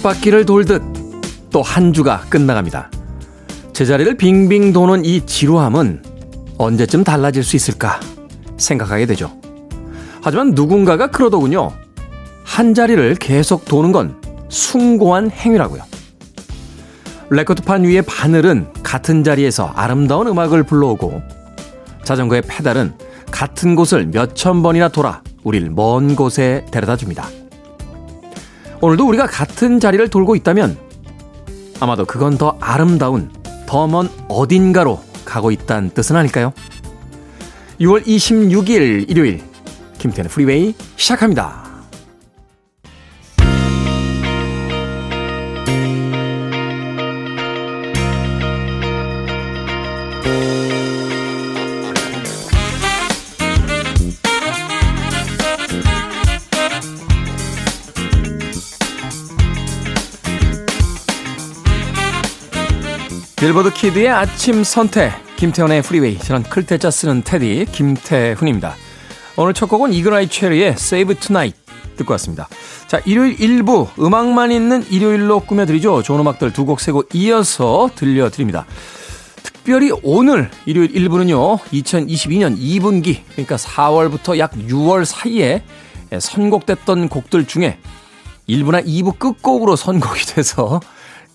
쳇바퀴를 돌듯 또 한 주가 끝나갑니다. 제자리를 빙빙 도는 이 지루함은 언제쯤 달라질 수 있을까 생각하게 되죠. 하지만 누군가가 그러더군요. 한 자리를 계속 도는 건 숭고한 행위라고요. 레코드판 위의 바늘은 같은 자리에서 아름다운 음악을 불러오고 자전거의 페달은 같은 곳을 몇 천 번이나 돌아 우릴 먼 곳에 데려다 줍니다. 오늘도 우리가 같은 자리를 돌고 있다면 아마도 그건 더 아름다운 더 먼 어딘가로 가고 있다는 뜻은 아닐까요? 6월 26일 일요일 김태현의 프리웨이 시작합니다. 빌보드 키드의 아침 선택 김태훈의 프리웨이 저는 클 태 자 쓰는 태디 김태훈입니다. 오늘 첫 곡은 이글아이 체리의 Save Tonight 듣고 왔습니다. 자 일요일 일부 음악만 있는 일요일로 꾸며드리죠. 좋은 음악들 두 곡 세 곡 이어서 들려드립니다. 특별히 오늘 일요일 1부는요, 2022년 2분기, 그러니까 4월부터 약 6월 사이에 선곡됐던 곡들 중에 1부나 2부 끝곡으로 선곡이 돼서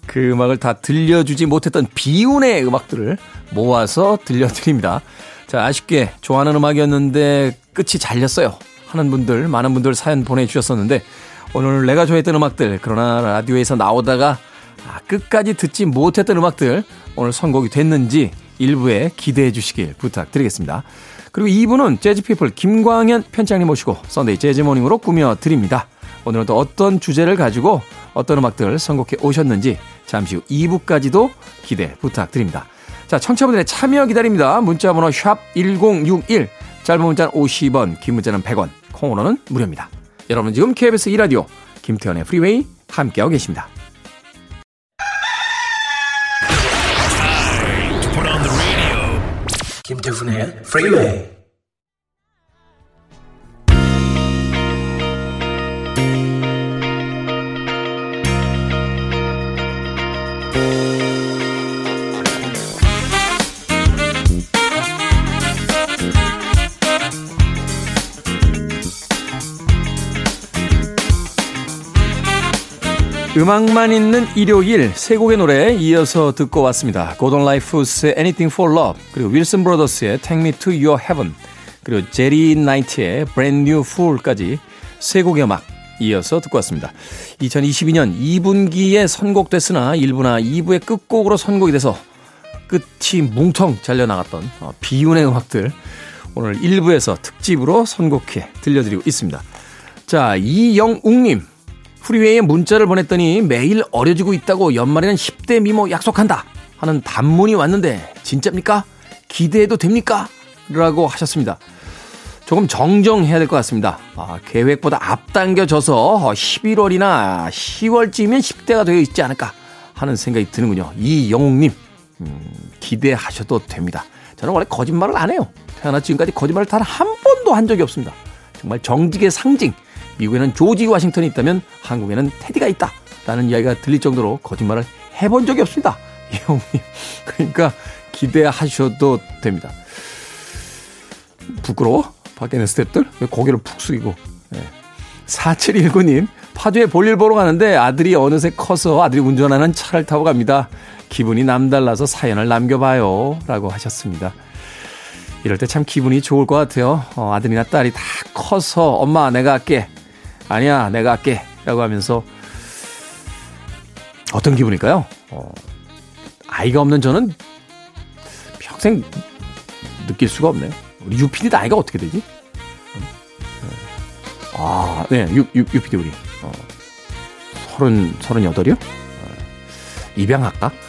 그 음악을 다 들려주지 못했던 비운의 음악들을 모아서 들려드립니다. 자, 아쉽게 좋아하는 음악이었는데 끝이 잘렸어요. 하는 분들, 많은 분들 사연 보내주셨었는데, 오늘 내가 좋아했던 음악들, 그러나 라디오에서 나오다가 아, 끝까지 듣지 못했던 음악들, 오늘 선곡이 됐는지 일부에 기대해 주시길 부탁드리겠습니다. 그리고 2부는 재즈피플 김광현 편집장님 모시고 Sunday Jazz Morning으로 꾸며드립니다. 오늘은 또 어떤 주제를 가지고 어떤 음악들 선곡해 오셨는지 잠시 후 2부까지도 기대 부탁드립니다. 자, 청취자분들의 참여 기다립니다. 문자번호 샵 1061, 짧은 문자는 50원, 긴 문자는 100원, 콩으로는 무료입니다. 여러분 지금 KBS 2라디오 김태훈의 프리웨이 함께하고 계십니다. 김태훈의 프리웨이 음악만 있는 일요일 세 곡의 노래 이어서 듣고 왔습니다. 고던 라이프스의 Anything for Love 그리고 윌슨 브로더스의 Take Me to Your Heaven 그리고 제리 나이트의 Brand New Fool까지 세 곡의 음악 이어서 듣고 왔습니다. 2022년 2분기에 선곡됐으나 1부나 2부의 끝곡으로 선곡이 돼서 끝이 뭉텅 잘려나갔던 어, 비운의 음악들 오늘 1부에서 특집으로 선곡해 들려드리고 있습니다. 자, 이영웅님 프리웨이에 문자를 보냈더니 매일 어려지고 있다고 연말에는 10대 미모 약속한다 하는 단문이 왔는데 진짜입니까? 기대해도 됩니까? 라고 하셨습니다. 조금 정정해야 될 것 같습니다. 아, 계획보다 앞당겨져서 11월이나 10월쯤이면 10대가 되어 있지 않을까 하는 생각이 드는군요. 이영웅님, 음, 기대하셔도 됩니다. 저는 원래 거짓말을 안 해요. 태어나 지금까지 거짓말을 단 한 번도 한 적이 없습니다. 정말 정직의 상징, 미국에는 조지 워싱턴이 있다면 한국에는 테디가 있다. 라는 이야기가 들릴 정도로 거짓말을 해본 적이 없습니다. 이형님. 그러니까 기대하셔도 됩니다. 부끄러워? 밖에 있는 스탭들? 왜 고개를 푹 숙이고. 네. 4719님. 파주에 볼일 보러 가는데 아들이 어느새 커서 아들이 운전하는 차를 타고 갑니다. 기분이 남달라서 사연을 남겨봐요. 라고 하셨습니다. 이럴 때 참 기분이 좋을 것 같아요. 어, 아들이나 딸이 다 커서 엄마 내가 할게. 아니야, 내가 할게. 라고 하면서 어떤 기분일까요? 어, 아이가 없는 저는 평생 느낄 수가 없네요. 우리 유피디 나이가 어떻게 되지? 아, 네, 유, 유, 유피디 우리. 어, 서른, 서른여덟이요? 어, 입양할까?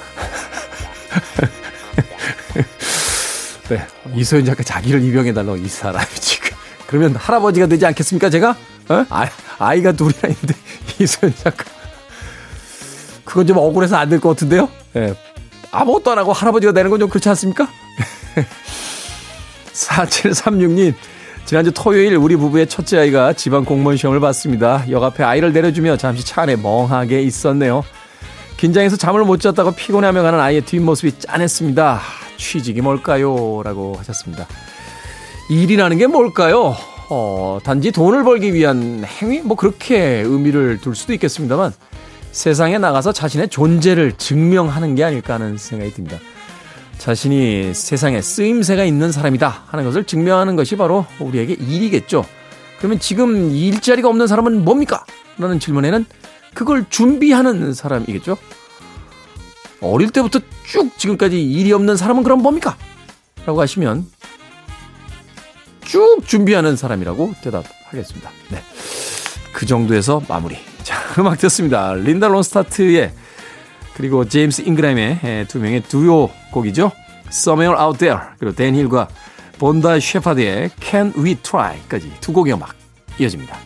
네, 이소연 작가 자기를 입양해달라고 이 사람이 지금. 그러면 할아버지가 되지 않겠습니까, 제가? 어? 아, 아이가 둘이나 있는데 이소연 작가. 그건 좀 억울해서 안 될 것 같은데요? 예. 네. 아무것도 안 하고 할아버지가 되는 건 좀 그렇지 않습니까? 4736님, 지난주 토요일 우리 부부의 첫째 아이가 지방 공무원 시험을 봤습니다. 역 앞에 아이를 내려주며 잠시 차 안에 멍하게 있었네요. 긴장해서 잠을 못 잤다고 피곤해하며 가는 아이의 뒷모습이 짠했습니다. 취직이 뭘까요? 라고 하셨습니다. 일이라는 게 뭘까요? 어, 단지 돈을 벌기 위한 행위? 뭐 그렇게 의미를 둘 수도 있겠습니다만 세상에 나가서 자신의 존재를 증명하는 게 아닐까 하는 생각이 듭니다. 자신이 세상에 쓰임새가 있는 사람이다 하는 것을 증명하는 것이 바로 우리에게 일이겠죠. 그러면 지금 일자리가 없는 사람은 뭡니까? 라는 질문에는 그걸 준비하는 사람이겠죠. 어릴 때부터 쭉 지금까지 일이 없는 사람은 그럼 뭡니까? 라고 하시면 쭉 준비하는 사람이라고 대답하겠습니다. 네. 그 정도에서 마무리. 자, 음악 듣습니다. 린다 론스타트의 그리고 제임스 잉그램의 두 명의 두오 곡이죠. Somewhere Out There 그리고 댄 힐과 본다 셰파드의 Can We Try까지 두 곡의 음악 이어집니다.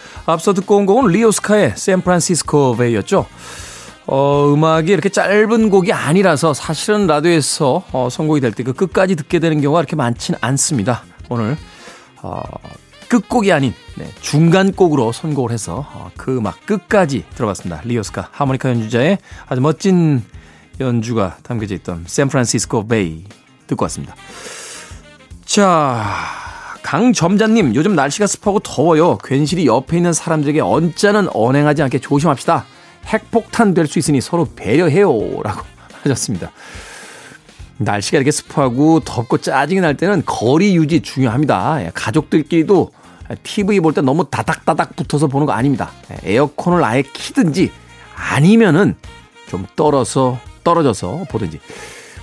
앞서 듣고 온 곡은 리 오스카의 San Francisco Bay였죠. 어, 음악이 이렇게 짧은 곡이 아니라서 사실은 라디오에서 어, 선곡이 될 때 그 끝까지 듣게 되는 경우가 그렇게 많지는 않습니다. 오늘 어, 끝곡이 아닌 네, 중간곡으로 선곡을 해서 어, 그 음악 끝까지 들어봤습니다. 리 오스카 하모니카 연주자의 아주 멋진 연주가 담겨져 있던 샌프란시스코 베이 듣고 왔습니다. 자, 강점자님, 요즘 날씨가 습하고 더워요. 괜시리 옆에 있는 사람들에게 언짢은 언행하지 않게 조심합시다. 핵폭탄 될 수 있으니 서로 배려해요. 라고 하셨습니다. 날씨가 이렇게 습하고 덥고 짜증이 날 때는 거리 유지 중요합니다. 예, 가족들끼리도 TV 볼 때 너무 다닥다닥 붙어서 보는 거 아닙니다. 예, 에어컨을 아예 키든지 아니면은 좀 떨어서 떨어져서 보든지.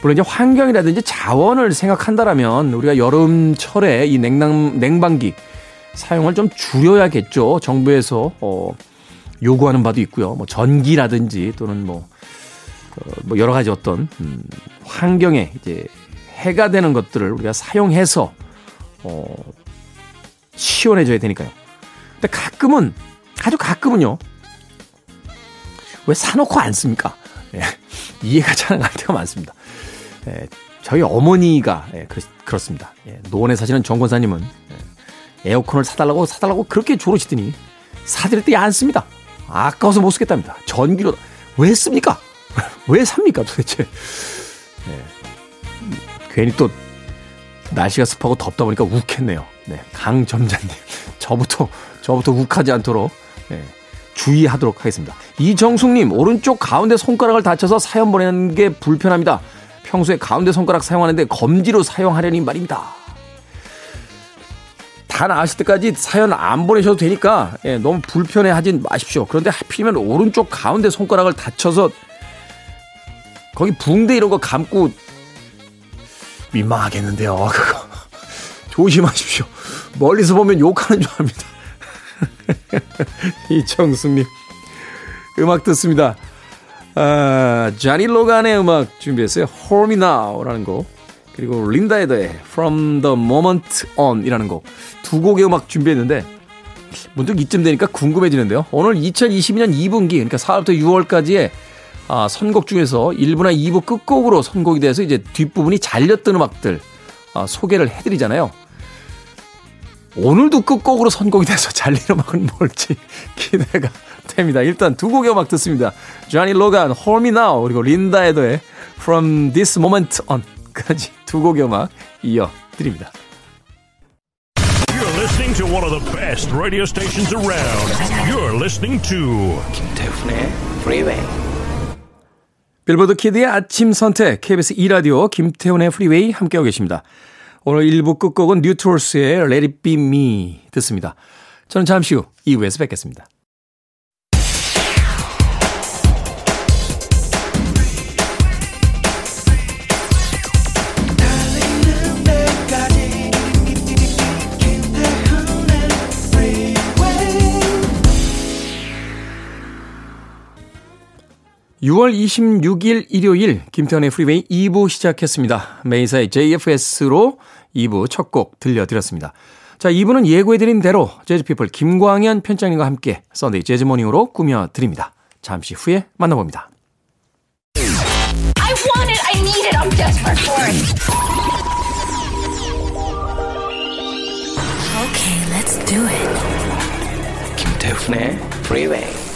물론 이제 환경이라든지 자원을 생각한다라면 우리가 여름철에 이 냉방, 냉방기 사용을 좀 줄여야겠죠. 정부에서, 어, 요구하는 바도 있고요. 뭐 전기라든지 또는 뭐, 어, 뭐 여러 가지 어떤, 음, 환경에 이제 해가 되는 것들을 우리가 사용해서, 어, 시원해져야 되니까요. 근데 가끔은, 아주 가끔은요. 왜 사놓고 안 씁니까? 예. 이해가 잘 안 갈 때가 많습니다. 예, 저희 어머니가 예, 그렇, 습니다 예, 노원에 사시는 정 권사님은 예, 에어컨을 사달라고 사달라고 그렇게 조르시더니 사드릴 때 안 씁니다. 아까워서 못 쓰겠답니다. 전기로 왜 씁니까? 왜 삽니까 도대체? 예, 괜히 또 날씨가 습하고 덥다 보니까 욱했네요. 네, 강점자님 저부터 저부터 욱하지 않도록 예, 주의하도록 하겠습니다. 이정숙님, 오른쪽 가운데 손가락을 다쳐서 사연 보내는 게 불편합니다. 평소에 가운데 손가락 사용하는데 검지로 사용하려니 말입니다. 다 나으실 때까지 사연 안 보내셔도 되니까 예, 너무 불편해 하진 마십시오. 그런데 하필이면 오른쪽 가운데 손가락을 다쳐서 거기 붕대 이런 거 감고 민망하겠는데요. 그거 조심하십시오. 멀리서 보면 욕하는 줄 압니다. 이청숙님. 음악 듣습니다. 아, 자니 로간의 음악 준비했어요. Hold Me Now라는 곡. 그리고 린다 에더의 From the Moment On 이라는 곡. 두 곡의 음악 준비했는데, 문득 이쯤 되니까 궁금해지는데요. 오늘 2022년 2분기, 그러니까 4월부터 6월까지의 아, 선곡 중에서 1부나 2부 끝곡으로 선곡이 돼서 이제 뒷부분이 잘렸던 음악들 아, 소개를 해드리잖아요. 오늘도 끝곡으로 선곡이 돼서 잘린 음악은 뭘지 기대가 됩니다. 일단 두 곡의 음악 듣습니다. 조니 로간, Hold Me Now, 그리고 린다 에더의 From This Moment On까지 두 곡의 음악 이어드립니다. You're listening to one of the best radio stations around. You're listening to 김태훈의 Freeway. 빌보드 kid의 아침 선택 KBS 2라디오 김태훈의 프리웨이 함께하고 계십니다. 오늘 1부 끝곡은 뉴트롤스의 Let It Be Me 듣습니다. 저는 잠시 후 2부에서 뵙겠습니다. 6월 26일 일요일 김태훈의 프리웨이 2부 시작했습니다. 메이사의 JFS로 2부 첫 곡 들려드렸습니다. 자, 2부는 예고해드린 대로 재즈피플 김광현 편집장님과 함께 Sunday 재즈 morning으로 꾸며드립니다. 잠시 후에 만나봅니다. I want it, I need it, I'm desperate for it. Okay, let's do it. 김태훈의 프리웨이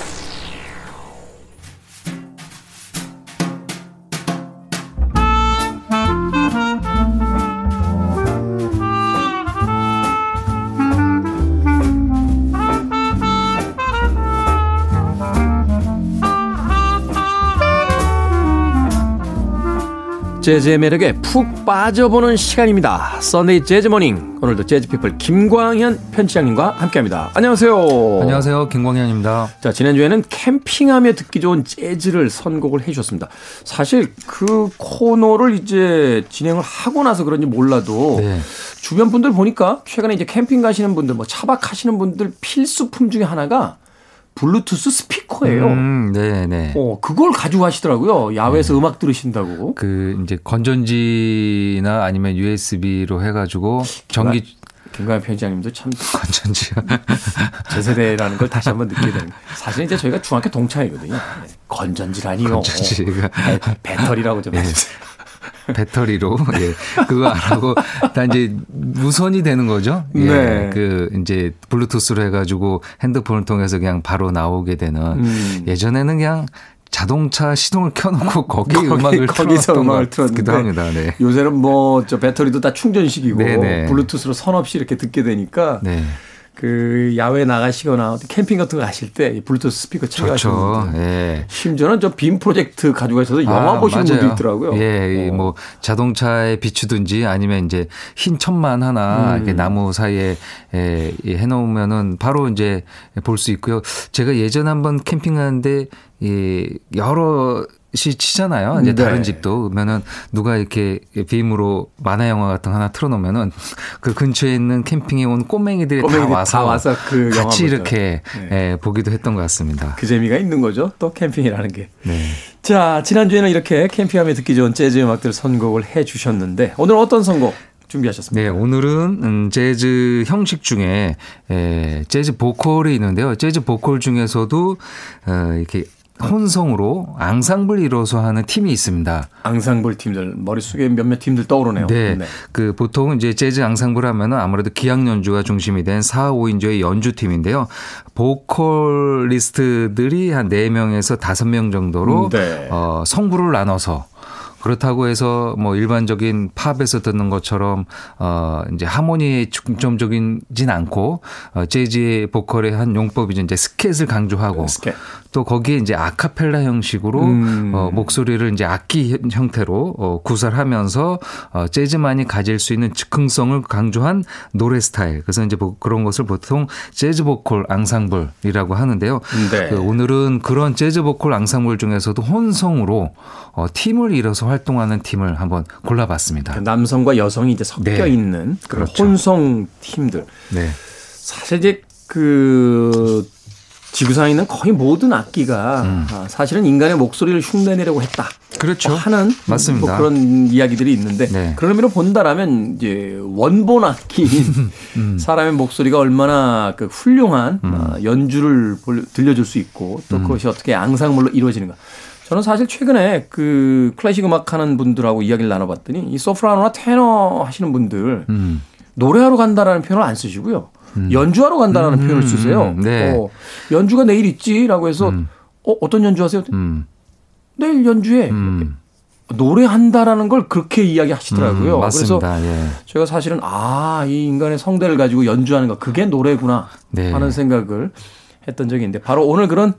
재즈의 매력에 푹 빠져보는 시간입니다. Sunday 재즈 morning. 오늘도 재즈피플 김광현 편집장님과 함께합니다. 안녕하세요. 안녕하세요. 김광현입니다. 자, 지난주에는 캠핑하며 듣기 좋은 재즈를 선곡을 해주셨습니다. 사실 그 코너를 이제 진행을 하고 나서 그런지 몰라도 네. 주변 분들 보니까 최근에 이제 캠핑 가시는 분들, 뭐 차박 하시는 분들 필수품 중에 하나가 블루투스 스피커예요. 음, 네, 네. 어, 그걸 가지고 하시더라고요. 야외에서 네. 음악 들으신다고. 그 이제 건전지나 아니면 USB로 해 가지고 전기 김가연 편집장님도 참 건전지요. 제 세대라는 걸 다시 한번 느끼게 되는. 사실 이제 저희가 중학교 동창이거든요. 네. 건전지라니요. 건전지가 배, 터리라고 좀 네. 배터리로 예 그거 안 하고 다 이제 무선이 되는 거죠. 예. 네. 그 이제 블루투스로 해가지고 핸드폰을 통해서 그냥 바로 나오게 되는 음. 예전에는 그냥 자동차 시동을 켜놓고 거기 거기, 음악을 거기서 음악을 틀었기도 합니다. 네. 요새는 뭐 저 배터리도 다 충전식이고 네네. 네. 블루투스로 선 없이 이렇게 듣게 되니까 네. 그 야외 나가시거나 캠핑 같은 거 가실 때 블루투스 스피커 챙겨가시는 분들 예. 심지어는 저 빔 프로젝트 가지고 가셔서 영화 아, 보시는 맞아요. 분도 있더라고요. 예, 어. 뭐 자동차에 비추든지 아니면 이제 흰 천만 하나 음. 나무 사이에 예, 해놓으면은 바로 이제 볼 수 있고요. 제가 예전 한번 캠핑 하는데 이 여러 시 치잖아요. 이제 네. 다른 집도 그러면은 누가 이렇게 빔으로 만화 영화 같은 거 하나 틀어놓으면은 그 근처에 있는 캠핑에 온 꼬맹이들이, 꼬맹이들이 다 와서, 다 와서 그 같이 이렇게 네. 예, 보기도 했던 것 같습니다. 그 재미가 있는 거죠. 또 캠핑이라는 게. 네. 자 지난 주에는 이렇게 캠핑하며 듣기 좋은 재즈 음악들 선곡을 해주셨는데 오늘 어떤 선곡? 준비하셨습니다. 네, 오늘은 음, 재즈 형식 중에 에, 재즈 보컬이 있는데요. 재즈 보컬 중에서도 어, 이렇게 혼성으로 앙상블 이뤄서 하는 팀이 있습니다. 앙상블 팀들 머릿속에 몇몇 팀들 떠오르네요. 네. 네. 그 보통 이제 재즈 앙상블 하면은 아무래도 기악 연주가 중심이 된 4, 5인조의 연주팀인데요. 보컬리스트들이 한 4명에서 5명 정도로 음, 네. 어, 성부를 나눠서 그렇다고 해서 뭐 일반적인 팝에서 듣는 것처럼 어 이제 하모니에 중점적인진 않고 어 재즈의 보컬의 한 용법이 이제 스캣을 강조하고 스캣. 또 거기에 이제 아카펠라 형식으로 음. 어 목소리를 이제 악기 형태로 어 구사를 하면서 어 재즈만이 가질 수 있는 즉흥성을 강조한 노래 스타일. 그래서 이제 뭐 그런 것을 보통 재즈 보컬 앙상블이라고 하는데요. 네. 그 오늘은 그런 재즈 보컬 앙상블 중에서도 혼성으로 어 팀을 이뤄서 활동하는 팀을 한번 골라봤습니다. 그 남성과 여성이 이제 섞여 네. 있는 그런 그렇죠. 혼성 팀들. 네. 사실 이제 그 지구상에 있는 거의 모든 악기가 음. 아, 사실은 인간의 목소리를 흉내내려고 했다. 그렇죠. 뭐 하는 맞습니다. 뭐 그런 이야기들이 있는데 네. 그런 의미로 본다라면 이제 원본 악기인 음. 사람의 목소리가 얼마나 그 훌륭한 음. 아, 연주를 들려줄 수 있고 또 음. 그것이 어떻게 앙상블로 이루어지는가. 저는 사실 최근에 그 클래식 음악 하는 분들하고 이야기를 나눠봤더니 이 소프라노나 테너 하시는 분들 음. 노래하러 간다라는 표현을 안 쓰시고요. 음. 연주하러 간다라는 음. 표현을 쓰세요. 네. 어, 연주가 내일 있지라고 해서 음. 어, 어떤 연주하세요? 음. 내일 연주해. 음. 노래한다라는 걸 그렇게 이야기하시더라고요. 그래서 예. 제가 사실은 아, 이 인간의 성대를 가지고 연주하는 거 그게 노래구나 네. 하는 생각을 했던 적이 있는데 바로 오늘 그런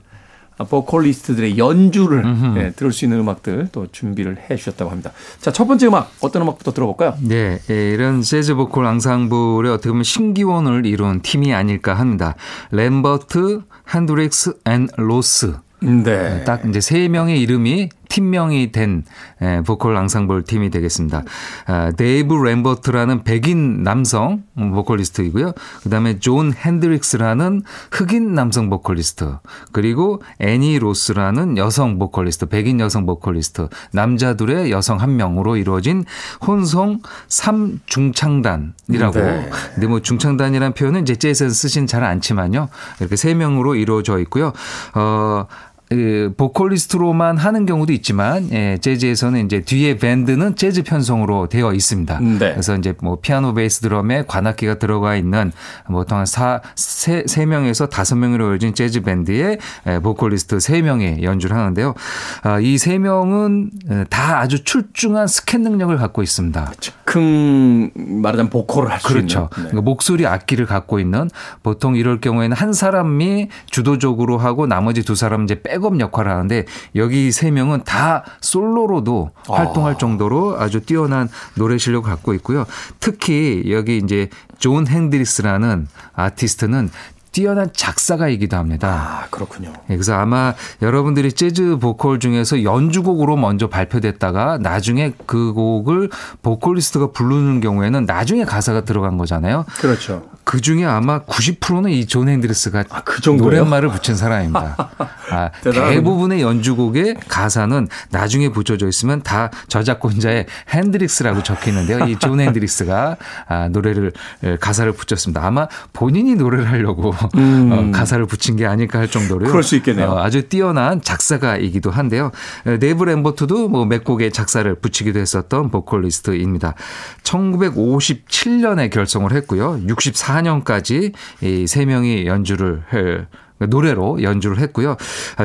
보컬리스트들의 연주를 네, 들을 수 있는 음악들 또 준비를 해 주셨다고 합니다. 자, 첫 번째 음악 어떤 음악부터 들어볼까요? 네, 예, 이런 재즈 보컬 앙상블의 어떻게 보면 신기원을 이룬 팀이 아닐까 합니다. 램버트, 핸드릭스 and 로스. 네. 딱 이제 세 명의 이름이 팀명이 된 에, 보컬 앙상블 팀이 되겠습니다. 아, 데이브 램버트라는 백인 남성 보컬리스트이고요. 그다음에 존 핸드릭스라는 흑인 남성 보컬리스트 그리고 애니 로스라는 여성 보컬리스트 백인 여성 보컬리스트 남자 둘에 여성 한 명으로 이루어진 혼성 3중창단이라고 네. 근데 뭐 중창단이라는 표현은 이제 재즈에서 쓰진 잘 않지만요. 이렇게 세 명으로 이루어져 있고요. 어 그 보컬리스트로만 하는 경우도 있지만 예, 재즈에서는 이제 뒤에 밴드는 재즈 편성으로 되어 있습니다. 네. 그래서 이제 뭐 피아노 베이스 드럼에 관악기가 들어가 있는 보통 한 4, 3, 3명에서 5명으로 이루어진 재즈 밴드의 예, 보컬리스트 3명이 연주를 하는데요. 아, 이 3명은 다 아주 출중한 스캔 능력을 갖고 있습니다. 즉흥 말하자면 보컬을 할수 그렇죠. 있는. 네. 그러니까 목소리 악기를 갖고 있는 보통 이럴 경우에는 한 사람이 주도적으로 하고 나머지 두 사람은 이제 빼고 백업 역할을 하는데 여기 세 명은 다 솔로로도 아. 활동할 정도로 아주 뛰어난 노래 실력을 갖고 있고요. 특히 여기 이제 존 핸드릭스라는 아티스트는 뛰어난 작사가이기도 합니다. 아, 그렇군요. 예, 그래서 아마 여러분들이 재즈 보컬 중에서 연주곡으로 먼저 발표됐다가 나중에 그 곡을 보컬리스트가 부르는 경우에는 나중에 가사가 들어간 거잖아요. 그렇죠. 그 중에 아마 90%는 이 존 핸드릭스가 아, 그 노랫말을 붙인 사람입니다. 아, 대부분의 연주곡의 가사는 나중에 붙여져 있으면 다 저작권자에 핸드릭스라고 적혀 있는데요. 이 존 핸드릭스가 아, 노래를 가사를 붙였습니다. 아마 본인이 노래를 하려고 음. 어, 가사를 붙인 게 아닐까 할 정도로요. 그럴 수 있겠네요. 어, 아주 뛰어난 작사가이기도 한데요. 데이브 램버트도 뭐 몇 곡의 작사를 붙이기도 했었던 보컬리스트입니다. 1957년에 결성을 했고요. 64 년까지 이 세 명이 연주를 해 노래로 연주를 했고요.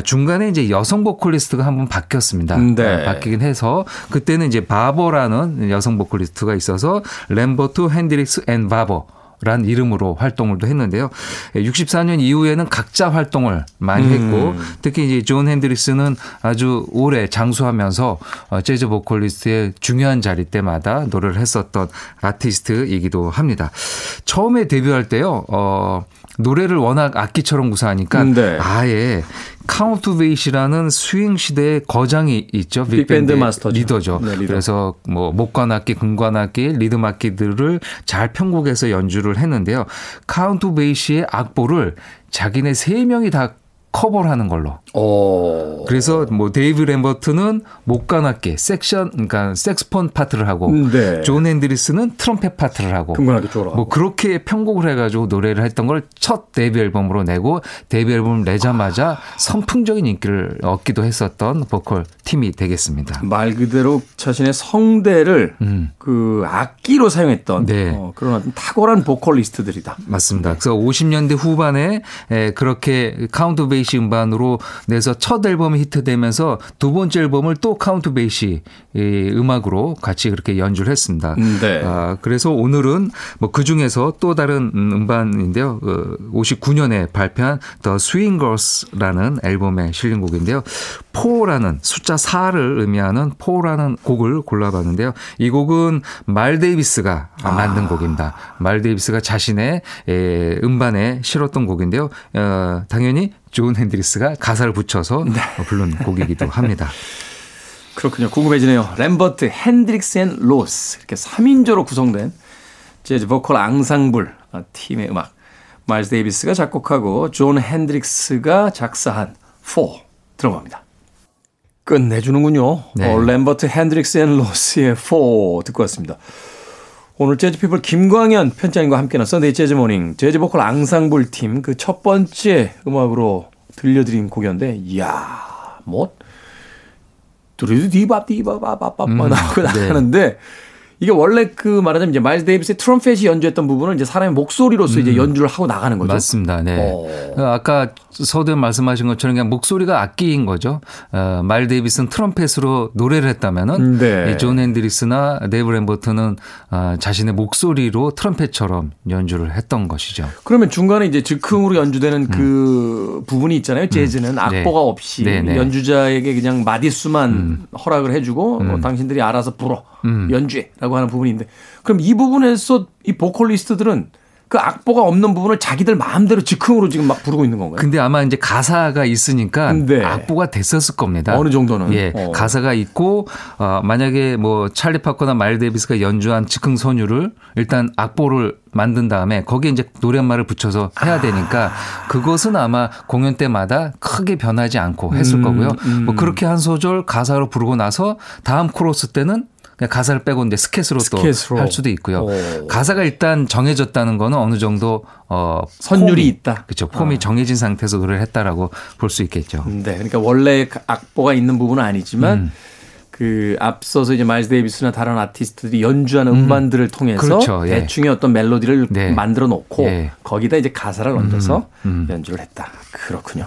중간에 이제 여성 보컬리스트가 한번 바뀌었습니다. 네. 바뀌긴 해서 그때는 이제 바버라는 여성 보컬리스트가 있어서 램버트 핸드릭스 and 바버란 이름으로 활동을 또 했는데요. 64년 이후에는 각자 활동을 많이 음. 했고 음. 특히 이제 존 핸드릭스는 아주 오래 장수하면서 어, 재즈 보컬리스트의 중요한 자리 때마다 노래를 했었던 아티스트이기도 합니다. 처음에 데뷔할 때요. 어 노래를 워낙 악기처럼 구사하니까 네. 아예 카운트 베이시라는 스윙 시대의 거장이 있죠. 빅밴드 마스터 리더죠. 네, 리더. 그래서 뭐 목관악기, 금관악기, 리듬 악기들을 잘 편곡해서 연주를 했는데요. 카운트 베이시의 악보를 자기네 세 명이 다 커버를 하는 걸로. 오. 그래서 뭐 데이브 램버트는 목관악기 섹션 그러니까 섹스폰 파트를 하고 네. 존 핸드릭스는 트럼펫 파트를 하고 뭐 그렇게 편곡을 해 가지고 노래를 했던 걸 첫 데뷔 앨범으로 내고 데뷔 앨범을 내자마자 선풍적인 인기를 얻기도 했었던 보컬 팀이 되겠습니다. 말 그대로 자신의 성대를 음. 그 악기로 사용했던 네. 어, 그런 탁월한 보컬리스트들이다. 맞습니다. 그래서 50년대 후반에 그렇게 카운트 베이시 음반으로 내서 첫 앨범이 히트되면서 두 번째 앨범을 또 카운트 베이시 음악으로 같이 그렇게 연주를 했습니다. 음, 네. 아, 그래서 오늘은 뭐 그 중에서 또 다른 음반인데요. 59년에 그 발표한 The Swingers라는 앨범에 실린 곡인데요. Four라는 숫자 4를 의미하는 Four라는 곡을 골라봤는데요. 이 곡은 마일스 데이비스가 아. 만든 곡입니다. 마일스 데이비스가 자신의 음반에 실었던 곡인데요. 어, 당연히 존 핸드릭스가 가사를 붙여서 네. 부른 곡이기도 합니다. 그렇군요. 궁금해지네요. 램버트, 핸드릭스 and 로스 이렇게 3인조로 구성된 재즈 보컬 앙상블 팀의 음악. 마일스 데이비스가 작곡하고 존 핸드릭스가 작사한 4 들어갑니다. 끝내주는군요. 네. 어, 램버트, 핸드릭스 and 로스의 4 듣고 왔습니다. 오늘 재즈피플 김광현 편집장님과 함께한 Sunday 재즈 morning 재즈 보컬 앙상블 팀 그 첫 번째 음악으로 들려드린 곡이었는데 이야 뭐 두리두 디밥 디바바바바 음, 나오고 네. 나가는데 이게 원래 그 말하자면 이제 마일스 데이비스의 트럼펫이 연주했던 부분을 이제 사람의 목소리로서 음. 이제 연주를 하고 나가는 거죠. 맞습니다. 네. 오. 어. 아까 서두 말씀하신 것처럼 그냥 목소리가 악기인 거죠. 어, 마일스 데이비스는 트럼펫으로 노래를 했다면은 네. 존 핸드릭스나 데이브 램버트는 어, 자신의 목소리로 트럼펫처럼 연주를 했던 것이죠. 그러면 중간에 이제 즉흥으로 연주되는 그 음. 부분이 있잖아요. 재즈는 음. 네. 악보가 없이 네. 네. 연주자에게 그냥 마디수만 음. 허락을 해주고 어, 음. 당신들이 알아서 불어 음. 연주해라고 하는 부분인데 그럼 이 부분에서 이 보컬리스트들은 그 악보가 없는 부분을 자기들 마음대로 즉흥으로 지금 막 부르고 있는 건가요? 근데 아마 이제 가사가 있으니까 네. 악보가 됐었을 겁니다. 어느 정도는. 예. 어. 가사가 있고 어, 만약에 뭐 찰리 파커나 마일스 데이비스가 연주한 즉흥 선율을 일단 악보를 만든 다음에 거기에 이제 노랫말을 붙여서 해야 되니까 아. 그것은 아마 공연 때마다 크게 변하지 않고 했을 음, 거고요. 음. 뭐 그렇게 한 소절 가사로 부르고 나서 다음 코러스 때는 가사를 빼고 이제 스캣으로. 또 할 수도 있고요. 오. 가사가 일단 정해졌다는 거는 어느 정도 어 선율이 폼이, 있다. 그렇죠. 폼이 어. 정해진 상태에서 노래를 했다라고 볼 수 있겠죠. 네. 그러니까 원래 악보가 있는 부분은 아니지만 음. 그 앞서서 이제 마일스 데이비스나 다른 아티스트들이 연주하는 음. 반들을 통해서 그렇죠. 예. 대충의 어떤 멜로디를 네. 만들어 놓고 예. 거기다 이제 가사를 얹어서 음. 음. 연주를 했다. 그렇군요.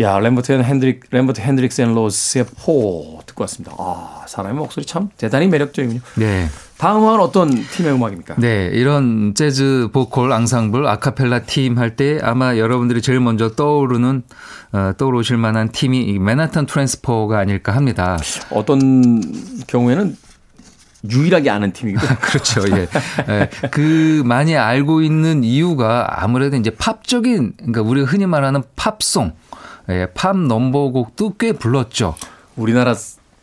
야, 램버트 핸드릭, 램버트 핸드릭스 앤 로스의 Four 듣고 왔습니다. 아, 사람의 목소리 참 대단히 매력적이군요. 네. 다음 음악은 어떤 팀의 음악입니까? 네, 이런 재즈 보컬 앙상블 아카펠라 팀 할 때 아마 여러분들이 제일 먼저 떠오르는 어, 떠오르실 만한 팀이 맨하탄 트랜스포가 아닐까 합니다. 어떤 경우에는 유일하게 아는 팀이고. 그렇죠. 예. 예. 그 많이 알고 있는 이유가 아무래도 이제 팝적인 그러니까 우리가 흔히 말하는 팝송 예, 팝 넘버곡도 꽤 불렀죠. 우리나라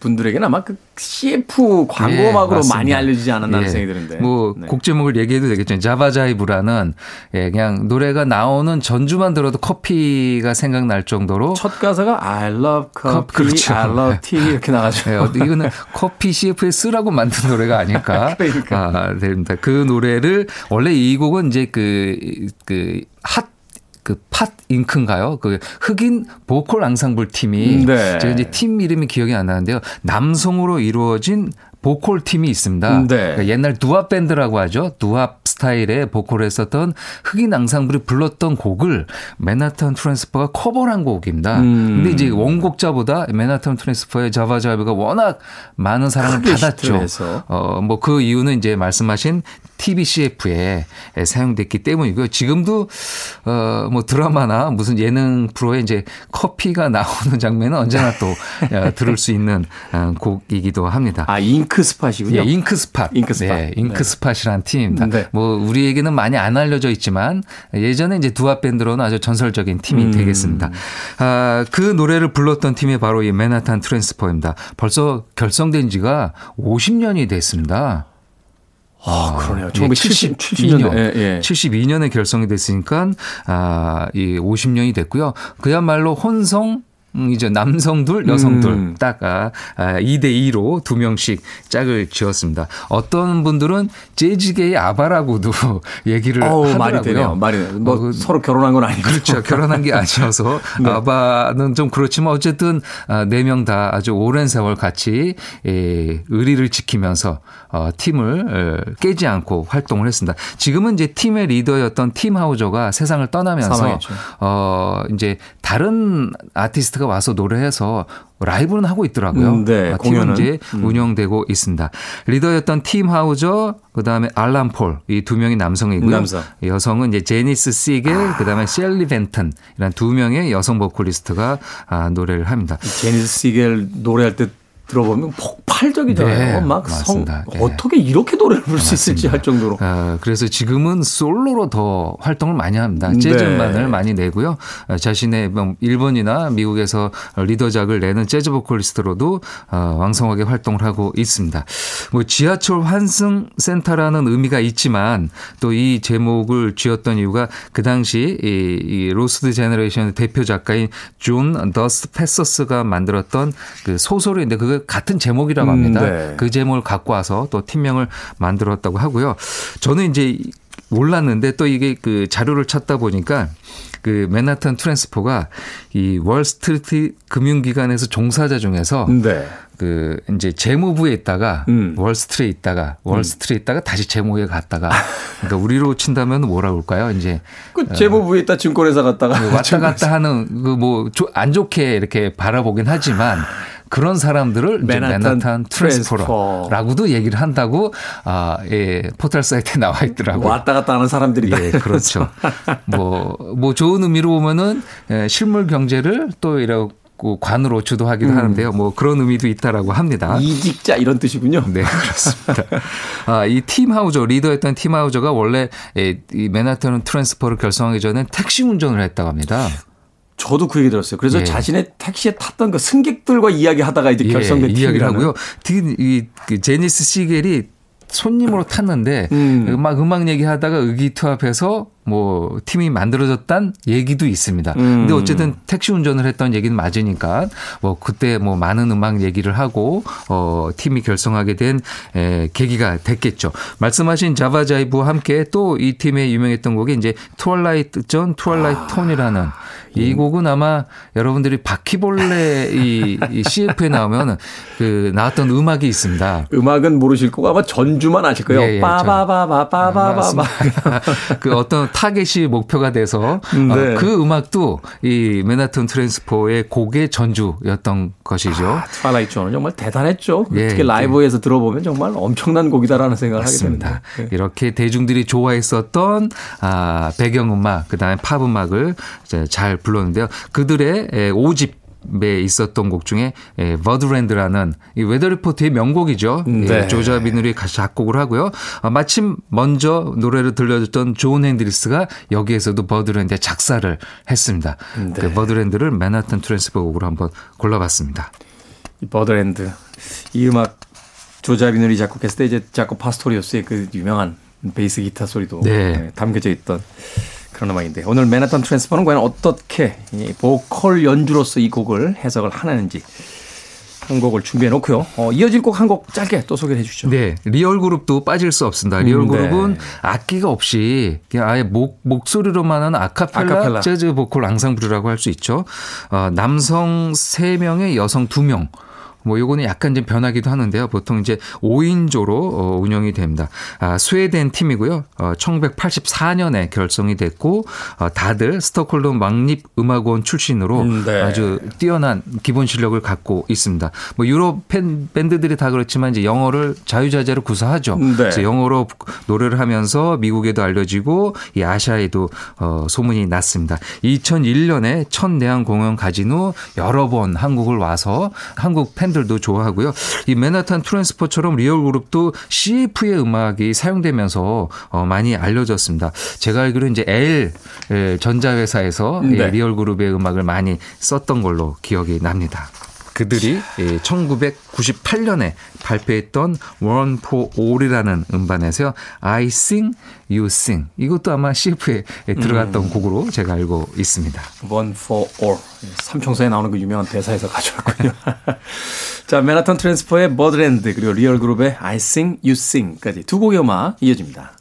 분들에게는 아마 그 CF 광고음악으로 예, 많이 알려지지 않았나 예. 생각이 드는데. 뭐곡 네. 제목을 얘기해도 되겠죠. 자바자이브라는 예, 그냥 노래가 나오는 전주만 들어도 커피가 생각날 정도로 첫 가사가 I love coffee, 그렇죠. I love tea 이렇게 나가죠. 예, 이거는 커피 CF에 쓰라고 만든 노래가 아닐까 그러니까. 아, 됩니다. 그 노래를 원래 이 곡은 이제 그 그 핫 그팟 잉크인가요? 그 흑인 보컬 앙상블 팀이 음, 네. 제가 이제 팀 이름이 기억이 안 나는데요. 남성으로 이루어진 보컬 팀이 있습니다. 네. 그러니까 옛날 두합 밴드라고 하죠. 두합 스타일의 보컬을 했었던 흑인 앙상블이 불렀던 곡을 맨하탄 트랜스퍼가 커버한 곡입니다. 음. 근데 이제 원곡자보다 맨하탄 트랜스퍼의 Java Jive가 워낙 많은 사랑을 받았죠. 어, 뭐 그 이유는 이제 말씀하신 TV CF에 사용됐기 때문이고요. 지금도 어 뭐 드라마나 무슨 예능 프로에 이제 커피가 나오는 장면은 언제나 또 어, 들을 수 있는 어, 곡이기도 합니다. 아 잉크 스팟이군요. 예, 잉크 스팟. 잉크 스팟. 네, 잉크 네. 스팟이라는 팀입니다. 네. 뭐 우리에게는 많이 안 알려져 있지만 예전에 이제 두합 밴드로는 아주 전설적인 팀이 음. 되겠습니다. 아, 그 노래를 불렀던 팀이 바로 이 맨하탄 트랜스퍼입니다. 벌써 결성된 지가 50년이 됐습니다. 아, 그러네요. 1970, 72년. 예, 예. 72년에 결성이 됐으니까, 아, 이 50년이 됐고요. 그야말로 혼성 음, 이제 남성 둘, 여성 둘, 음. 딱, 아, 2대 2로 아, 두 명씩 짝을 지었습니다. 어떤 분들은 재즈계의 아바라고도 얘기를 어우, 하더라고요. 말이 되네요. 말이 뭐 어, 그, 서로 결혼한 건 아니고. 그렇죠. 결혼한 게 아니어서 네. 아바는 좀 그렇지만 어쨌든 아, 네명 다 아주 오랜 세월 같이 에, 의리를 지키면서 어, 팀을 에, 깨지 않고 활동을 했습니다. 지금은 이제 팀의 리더였던 팀 하우저가 세상을 떠나면서 사망했죠. 어, 이제 다른 아티스트가 아티스트가 와서 노래해서 라이브는 하고 있더라고요. 음, 네, 아, 팀은 이제 음. 운영되고 있습니다. 리더였던 팀 하우저, 그 다음에 앨런 폴, 이 두 명이 남성이고요. 남성. 여성은 이제 제니스 시겔, 아. 그 다음에 셰릴 벤틴, 이런 두 명의 여성 보컬리스트가 아, 노래를 합니다. 제니스 시겔 노래할 때 들어보면 폭발적이잖아요. 네, 막 성, 네. 어떻게 이렇게 노래를 부를 수 있을지 할 정도로. 아, 그래서 지금은 솔로로 더 활동을 많이 합니다. 재즈 음반을 네. 많이 내고요. 아, 자신의 뭐 일본이나 미국에서 리더작을 내는 재즈 보컬리스트로도 어, 왕성하게 활동을 하고 있습니다. 뭐 지하철 환승 센터라는 의미가 있지만 또 이 제목을 지었던 이유가 그 당시 이, 이 Lost Generation의 대표 작가인 존 더스 패서스가 만들었던 그 소설인데 그거 같은 제목이라고 합니다. 음, 네. 그 제목을 갖고 와서 또 팀명을 만들었다고 하고요. 저는 이제 몰랐는데 또 이게 그 자료를 찾다 보니까 그 맨하탄 트랜스퍼가 이 월스트리트 금융기관에서 종사자 중에서 네. 그 이제 재무부에 있다가 음. 월스트리트에 있다가 월스트리트에 있다가 다시 재무부에 갔다가 그러니까 우리로 친다면 뭐라 그럴까요? 이제 그 재무부에 있다 증권회사 갔다가 그 왔다 갔다 하는 그 뭐 안 좋게 이렇게 바라보긴 하지만 그런 사람들을 맨하탄, 맨하탄 transferer라고도 얘기를 한다고 아, 예, 포털 사이트에 나와 있더라고요. 왔다 갔다 하는 사람들이다. 예, 그렇죠. 뭐, 뭐 좋은 의미로 보면은 예, 실물 경제를 또 이렇게 관으로 주도하기도 음. 하는데요. 뭐 그런 의미도 있다라고 합니다. 이직자 이런 뜻이군요. 네, 그렇습니다. 아, 이 팀 하우저 리더였던 팀 하우저가 원래 이 맨하탄 트랜스퍼를 결성하기 전에 택시 운전을 했다고 합니다. 저도 그 얘기 들었어요. 그래서 예. 자신의 택시에 탔던 그 승객들과 이야기하다가 이제 예, 결성된 예, 이야기를 하고요. 이그 제니스 시겔이 손님으로 탔는데 음. 음악 음악 얘기하다가 의기투합해서 뭐 팀이 만들어졌단 얘기도 있습니다. 음. 근데 어쨌든 택시 운전을 했던 얘기는 맞으니까 뭐 그때 뭐 많은 음악 얘기를 하고 어 팀이 결성하게 된 에, 계기가 됐겠죠. 말씀하신 Java Jive와 함께 또 이 팀의 유명했던 곡이 이제 Twilight Zone Twilight 아. Zone이라는 이 곡은 아마 여러분들이 바퀴벌레 이, 이 CF에 나오면 그 나왔던 음악이 있습니다. 음악은 모르실 거고 아마 전주만 아실 거예요. 예, 예, 빠바바바바바바바. 그 어떤 타겟이 목표가 돼서 음, 어, 네. 어, 그 음악도 이 맨하튼 트랜스퍼의 곡의 전주였던 것이죠. 아, Twilight Zone은 정말 대단했죠. 예, 특히 라이브에서 예. 들어보면 정말 엄청난 곡이다라는 생각을 맞습니다. 하게 됩니다. 예. 이렇게 대중들이 좋아했었던 아, 배경음악, 그다음에 팝음악을 잘 불렀는데요. 그들의 5집 에 있었던 곡 중에 Birdland라는 이 웨더리포트의 명곡이죠. 음, 네. 조 자비눌이 같이 작곡을 하고요. 아, 마침 먼저 노래를 들려줬던 존 핸드릭스가 여기에서도 Birdland의 작사를 했습니다. 음, 네. 그 Birdland를 맨하탄 트랜스퍼 곡으로 한번 골라봤습니다. 이 Birdland 이 음악 조 자비눌이 작곡했을 때 이제 자코 파스토리우스의 그 유명한 베이스 기타 소리도 네. 담겨져 있던 그런 음악인데 오늘 맨하탄 트랜스퍼는 과연 어떻게 이 보컬 연주로서 이 곡을 해석을 하는지 한 곡을 준비해 놓고요. 어, 이어질 곡 한 곡 짧게 또 소개해 주시죠. 네. 리얼 그룹도 빠질 수 없습니다. 리얼 음, 네. 그룹은 악기가 없이 그냥 아예 목, 목소리로만 하는 아카펠라, 아카펠라. 재즈 보컬 앙상블이라고 할 수 있죠. 어, 남성 3명에 여성 2명. 뭐 요거는 약간 좀 변하기도 하는데요. 보통 이제 5인조로 어, 운영이 됩니다. 아, 스웨덴 팀이고요. 어, 1984년에 결성이 됐고 어, 다들 스톡홀름 왕립 음악원 출신으로 음, 네. 아주 뛰어난 기본 실력을 갖고 있습니다. 뭐 유럽 팬, 밴드들이 다 그렇지만 이제 영어를 자유자재로 구사하죠. 음, 네. 그래서 영어로 노래를 하면서 미국에도 알려지고 이 아시아에도 어, 소문이 났습니다. 2001년에 첫 내한 공연 가진 후 여러 번 한국을 와서 한국 팬 팬들도 좋아하고요. 이 맨하탄 트랜스퍼처럼 리얼 그룹도 CF의 음악이 사용되면서 어, 많이 알려졌습니다. 제가 알기로 이제 L 전자회사에서 네. 리얼 그룹의 음악을 많이 썼던 걸로 기억이 납니다. 그들이 1998년에 발표했던 One for All이라는 음반에서요. I sing, you sing. 이것도 아마 CF에 들어갔던 음. 곡으로 제가 알고 있습니다. One for All. 삼총사에 나오는 그 유명한 대사에서 가져왔군요. 자, 맨하탄 트랜스퍼의 Birdland 그리고 리얼 그룹의 I sing, you sing까지 두 곡의 음악 이어집니다.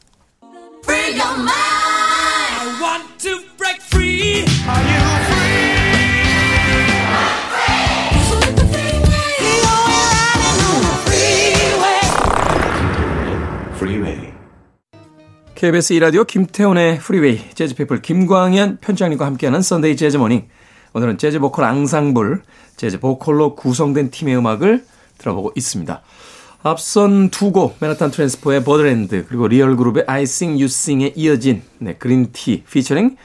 KBS 2라디오 김태훈의 프리웨이 재즈피플 김광현 편집장님과 함께하는 Sunday 재즈 Morning 오늘은 재즈 보컬 앙상블 재즈 보컬로 구성된 팀의 음악을 들어보고 있습니다. 앞선 두 곡, 맨하탄 트랜스퍼의 Birdland, 그리고 리얼 그룹의 I Sing You Sing에 이어진 네, 그린티 피처링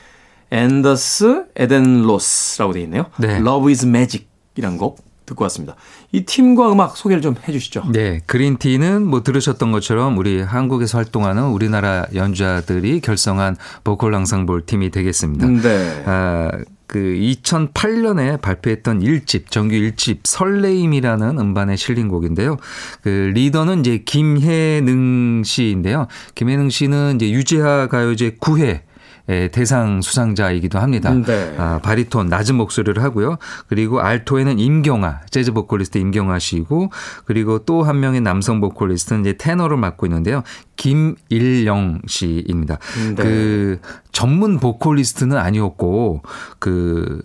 앤더스 에덴 로스라고 되어 있네요. 네. Love is Magic 이란 곡 듣고 왔습니다. 이 팀과 음악 소개를 좀 해주시죠. 네, 그린티는 뭐 들으셨던 것처럼 우리 한국에서 활동하는 우리나라 연주자들이 결성한 보컬 랑상볼 팀이 되겠습니다. 네. 아, 그 2008년에 발표했던 1집, 정규 1집 설레임이라는 음반에 실린 곡인데요. 그 리더는 이제 김혜능 씨인데요. 김혜능 씨는 이제 유재하 가요제 9회 예, 대상 수상자이기도 합니다. 음, 네. 아, 바리톤 낮은 목소리를 하고요. 그리고 알토에는 임경아 재즈 보컬리스트 임경아 씨고 그리고 또 한 명의 남성 보컬리스트는 이제 테너를 맡고 있는데요. 김일영 씨입니다. 음, 네. 그 전문 보컬리스트는 아니었고 그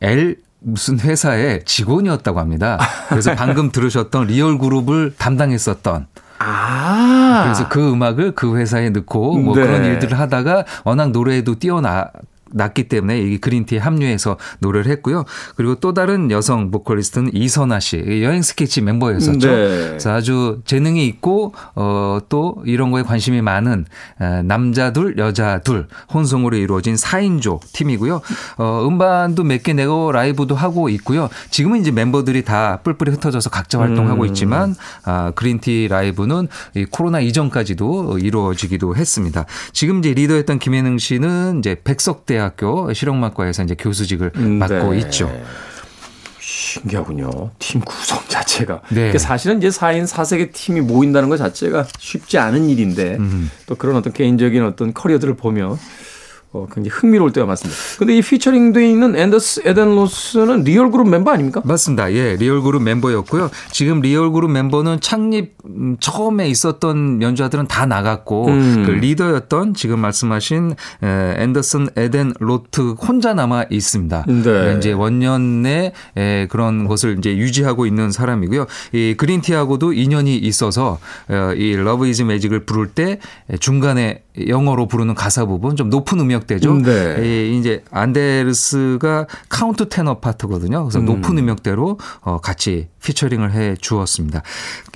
L 무슨 회사의 직원이었다고 합니다. 그래서 방금 들으셨던 리얼 그룹을 담당했었던 아. 그래서 그 음악을 그 회사에 넣고 뭐 네. 그런 일들을 하다가 워낙 노래에도 뛰어나 났기 때문에 이 그린티에 합류해서 노래를 했고요. 그리고 또 다른 여성 보컬리스트는 이선아 씨 여행 스케치 멤버였었죠. 네. 그래서 아주 재능이 있고 어, 또 이런 거에 관심이 많은 남자 둘 여자 둘 혼성으로 이루어진 4인조 팀이고요. 어, 음반도 몇 개 내고 라이브도 하고 있고요. 지금은 이제 멤버들이 다 뿔뿔이 흩어져서 각자 활동하고 음. 있지만 아, 그린티 라이브는 이 코로나 이전까지도 이루어지기도 했습니다. 지금 이제 리더였던 김혜능 씨는 이제 백석대 학교 실용음악과에서 이제 교수직을 음, 맡고 네. 있죠. 신기하군요. 팀 구성 자체가. 네. 사실은 이제 4인 4색의 팀이 모인다는 것 자체가 쉽지 않은 일인데 음. 또 그런 어떤 개인적인 어떤 커리어들을 보면 어, 굉장히 흥미로울 때가 많습니다. 근데 이 피처링 돼 있는 앤더스 에덴 로스는 리얼 그룹 멤버 아닙니까? 맞습니다. 예, 리얼 그룹 멤버였고요. 지금 리얼 그룹 멤버는 창립 음, 처음에 있었던 연주자들은 다 나갔고 음. 그 리더였던 지금 말씀하신 앤더스 에덴 로스 혼자 남아 있습니다. 네. 이제 원년 내 그런 것을 이제 유지하고 있는 사람이고요. 이 그린티하고도 인연이 있어서 어, 이 Love Is Magic을 부를 때 중간에 영어로 부르는 가사 부분 좀 높은 음역대죠. 음, 네. 이제 안데르스가 카운터테너 파트거든요. 그래서 음. 높은 음역대로 어 같이 featuring을 해 주었습니다.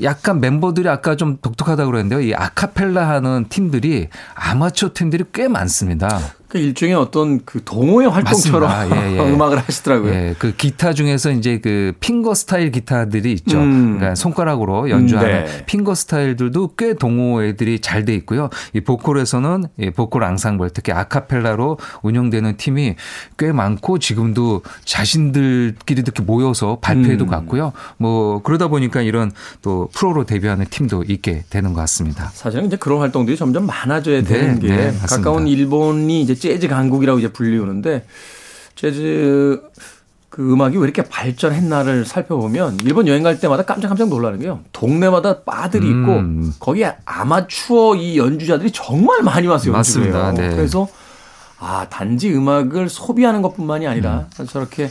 약간 멤버 들이 아까 좀 독특하다고 그랬는데요. 이 아카펠라 하는 팀들이 아마추어 팀들이 꽤 많습니다. 그 일종의 어떤 그 동호회 활동처럼 예, 예. 음악을 하시더라고요. 예, 그 기타 중에서 이제 그 핑거 스타일 기타들이 있죠. 음. 그러니까 손가락으로 연주하는 네. 핑거 스타일들도 꽤 동호회들이 잘 돼 있고요. 이 보컬에서는 이 보컬 앙상블 특히 아카펠라로 운영되는 팀이 꽤 많고 지금도 자신들끼리 이렇게 모여서 발표회도 음. 갔고요. 뭐 그러다 보니까 이런 또 프로로 데뷔하는 팀도 있게 되는 것 같습니다. 사실은 이제 그런 활동들이 점점 많아져야 네, 되는 네, 게 네, 가까운 일본이 이제 재즈 강국이라고 이제 불리우는데 재즈 그 음악이 왜 이렇게 발전했나를 살펴보면 일본 여행 갈 때마다 깜짝깜짝 놀라는 게요. 동네마다 바들이 있고 음. 거기에 아마추어 이 연주자들이 정말 많이 와서 연주를 해요. 네. 그래서 아 단지 음악을 소비하는 것뿐만이 아니라 음. 저렇게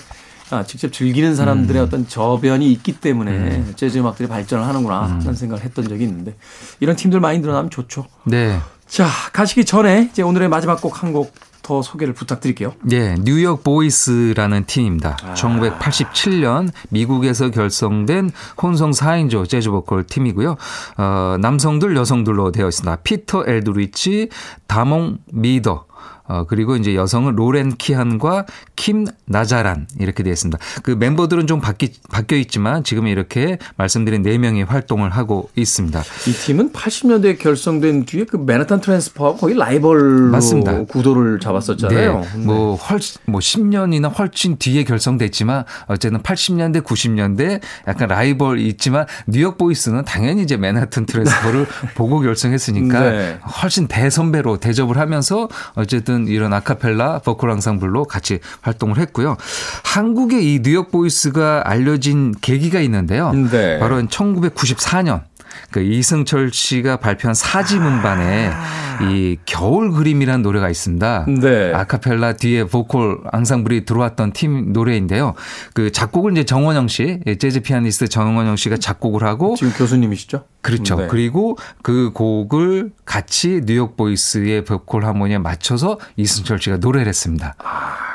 아, 직접 즐기는 사람들의 음. 어떤 저변이 있기 때문에 음. 재즈 음악들이 발전을 하는구나 음. 하는 생각을 했던 적이 있는데 이런 팀들 많이 늘어나면 좋죠. 네. 자, 가시기 전에 이제 오늘의 마지막 곡 한 곡 더 소개를 부탁드릴게요. 네, 뉴욕 보이스라는 팀입니다. 아. 1987년 미국에서 결성된 혼성 4인조 재즈 보컬 팀이고요. 어, 남성들, 여성들로 되어 있습니다. 피터 엘드리치, 다몽 미더, 어, 그리고 이제 여성은 로렌 키한과 킴 나자란 이렇게 되어 있습니다. 그 멤버들은 좀 바뀌, 바뀌어 있지만 지금 이렇게 말씀드린 4명이 활동을 하고 있습니다. 이 팀은 80년대에 결성된 뒤에 그 맨하탄 트랜스퍼하고 거의 라이벌로 맞습니다. 구도를 잡았었잖아요. 네. 네. 뭐 훨씬 뭐 10년이나 훨씬 뒤에 결성됐지만 어쨌든 80년대 90년대 약간 라이벌 있지만 뉴욕 보이스는 당연히 이제 맨하탄 트랜스퍼를 보고 결성했으니까 네. 훨씬 대선배로 대접을 하면서 어쨌든 어쨌든 이런 아카펠라 보컬 앙상블로 같이 활 동을 했고요. 한국에 이 뉴욕 보이스가 알려진 계기가 있는데요. 네. 바로 1994년 그 이승철 씨가 발표한 사지문반에 아. 이 겨울 그림이라는 노래가 있습니다. 네. 아카펠라 뒤에 보컬 앙상블이 들어왔던 팀 노래인데요. 그 작곡을 이제 정원영 씨, 재즈 피아니스트 정원영 씨가 작곡을 하고 지금 교수님이시죠? 그렇죠. 네. 그리고 그 곡을 같이 뉴욕 보이스의 보컬 하모니에 맞춰서 이승철 씨가 노래를 했습니다. 아.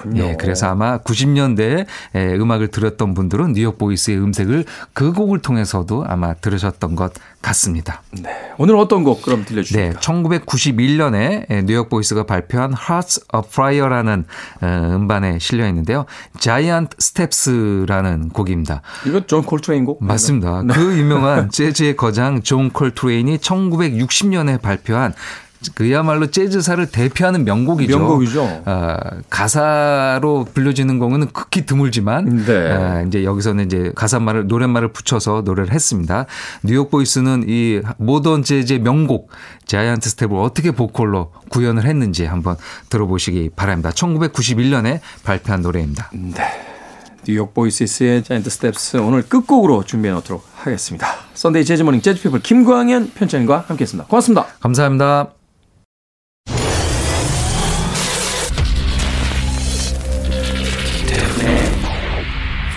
그렇군요. 예, 그래서 아마 90년대에 음악을 들었던 분들은 뉴욕 보이스의 음색을 그 곡을 통해서도 아마 들으셨던 것 같습니다. 네. 오늘 어떤 곡 그럼 들려주십니까? 네. 1991년에 뉴욕 보이스가 발표한 Hearts of Fire라는 어, 음반에 실려 있는데요. Giant Steps라는 곡입니다. 이거 존 콜트레인 곡? 맞습니다. 네. 그 유명한 재즈의 거장 존 콜트레인이 1960년에 발표한 그야말로 재즈사를 대표하는 명곡이죠. 명곡이죠. 어, 가사로 불려지는 곡은 극히 드물지만 네. 어, 이제 여기서는 이제 가사말을 노랫말을 붙여서 노래를 했습니다. 뉴욕 보이스는 이 모던 재즈의 명곡 Giant Step을 어떻게 보컬로 구현을 했는지 한번 들어보시기 바랍니다. 1991년에 발표한 노래입니다. 네. 뉴욕 보이스의 Giant Steps 오늘 끝곡으로 준비해 놓도록 하겠습니다. Sunday 재즈 Morning 재즈 피플 김광현 편집장과 함께했습니다. 고맙습니다. 감사합니다.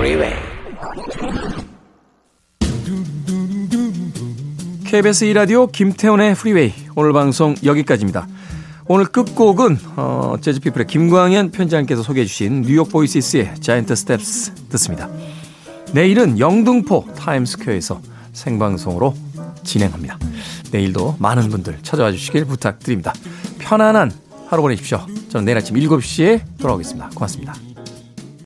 Freeway. KBS 2라디오 김태훈의 프리웨이 오늘 방송 여기까지입니다. 오늘 끝곡은 어, 재즈피플의 김광현 편집장께서 소개해 주신 뉴욕 보이시스의 Giant Steps 듣습니다. 내일은 영등포 타임스퀘어에서 생방송으로 진행합니다. 내일도 많은 분들 찾아와 주시길 부탁드립니다. 편안한 하루 보내십시오. 저는 내일 아침 7시에 돌아오겠습니다. 고맙습니다.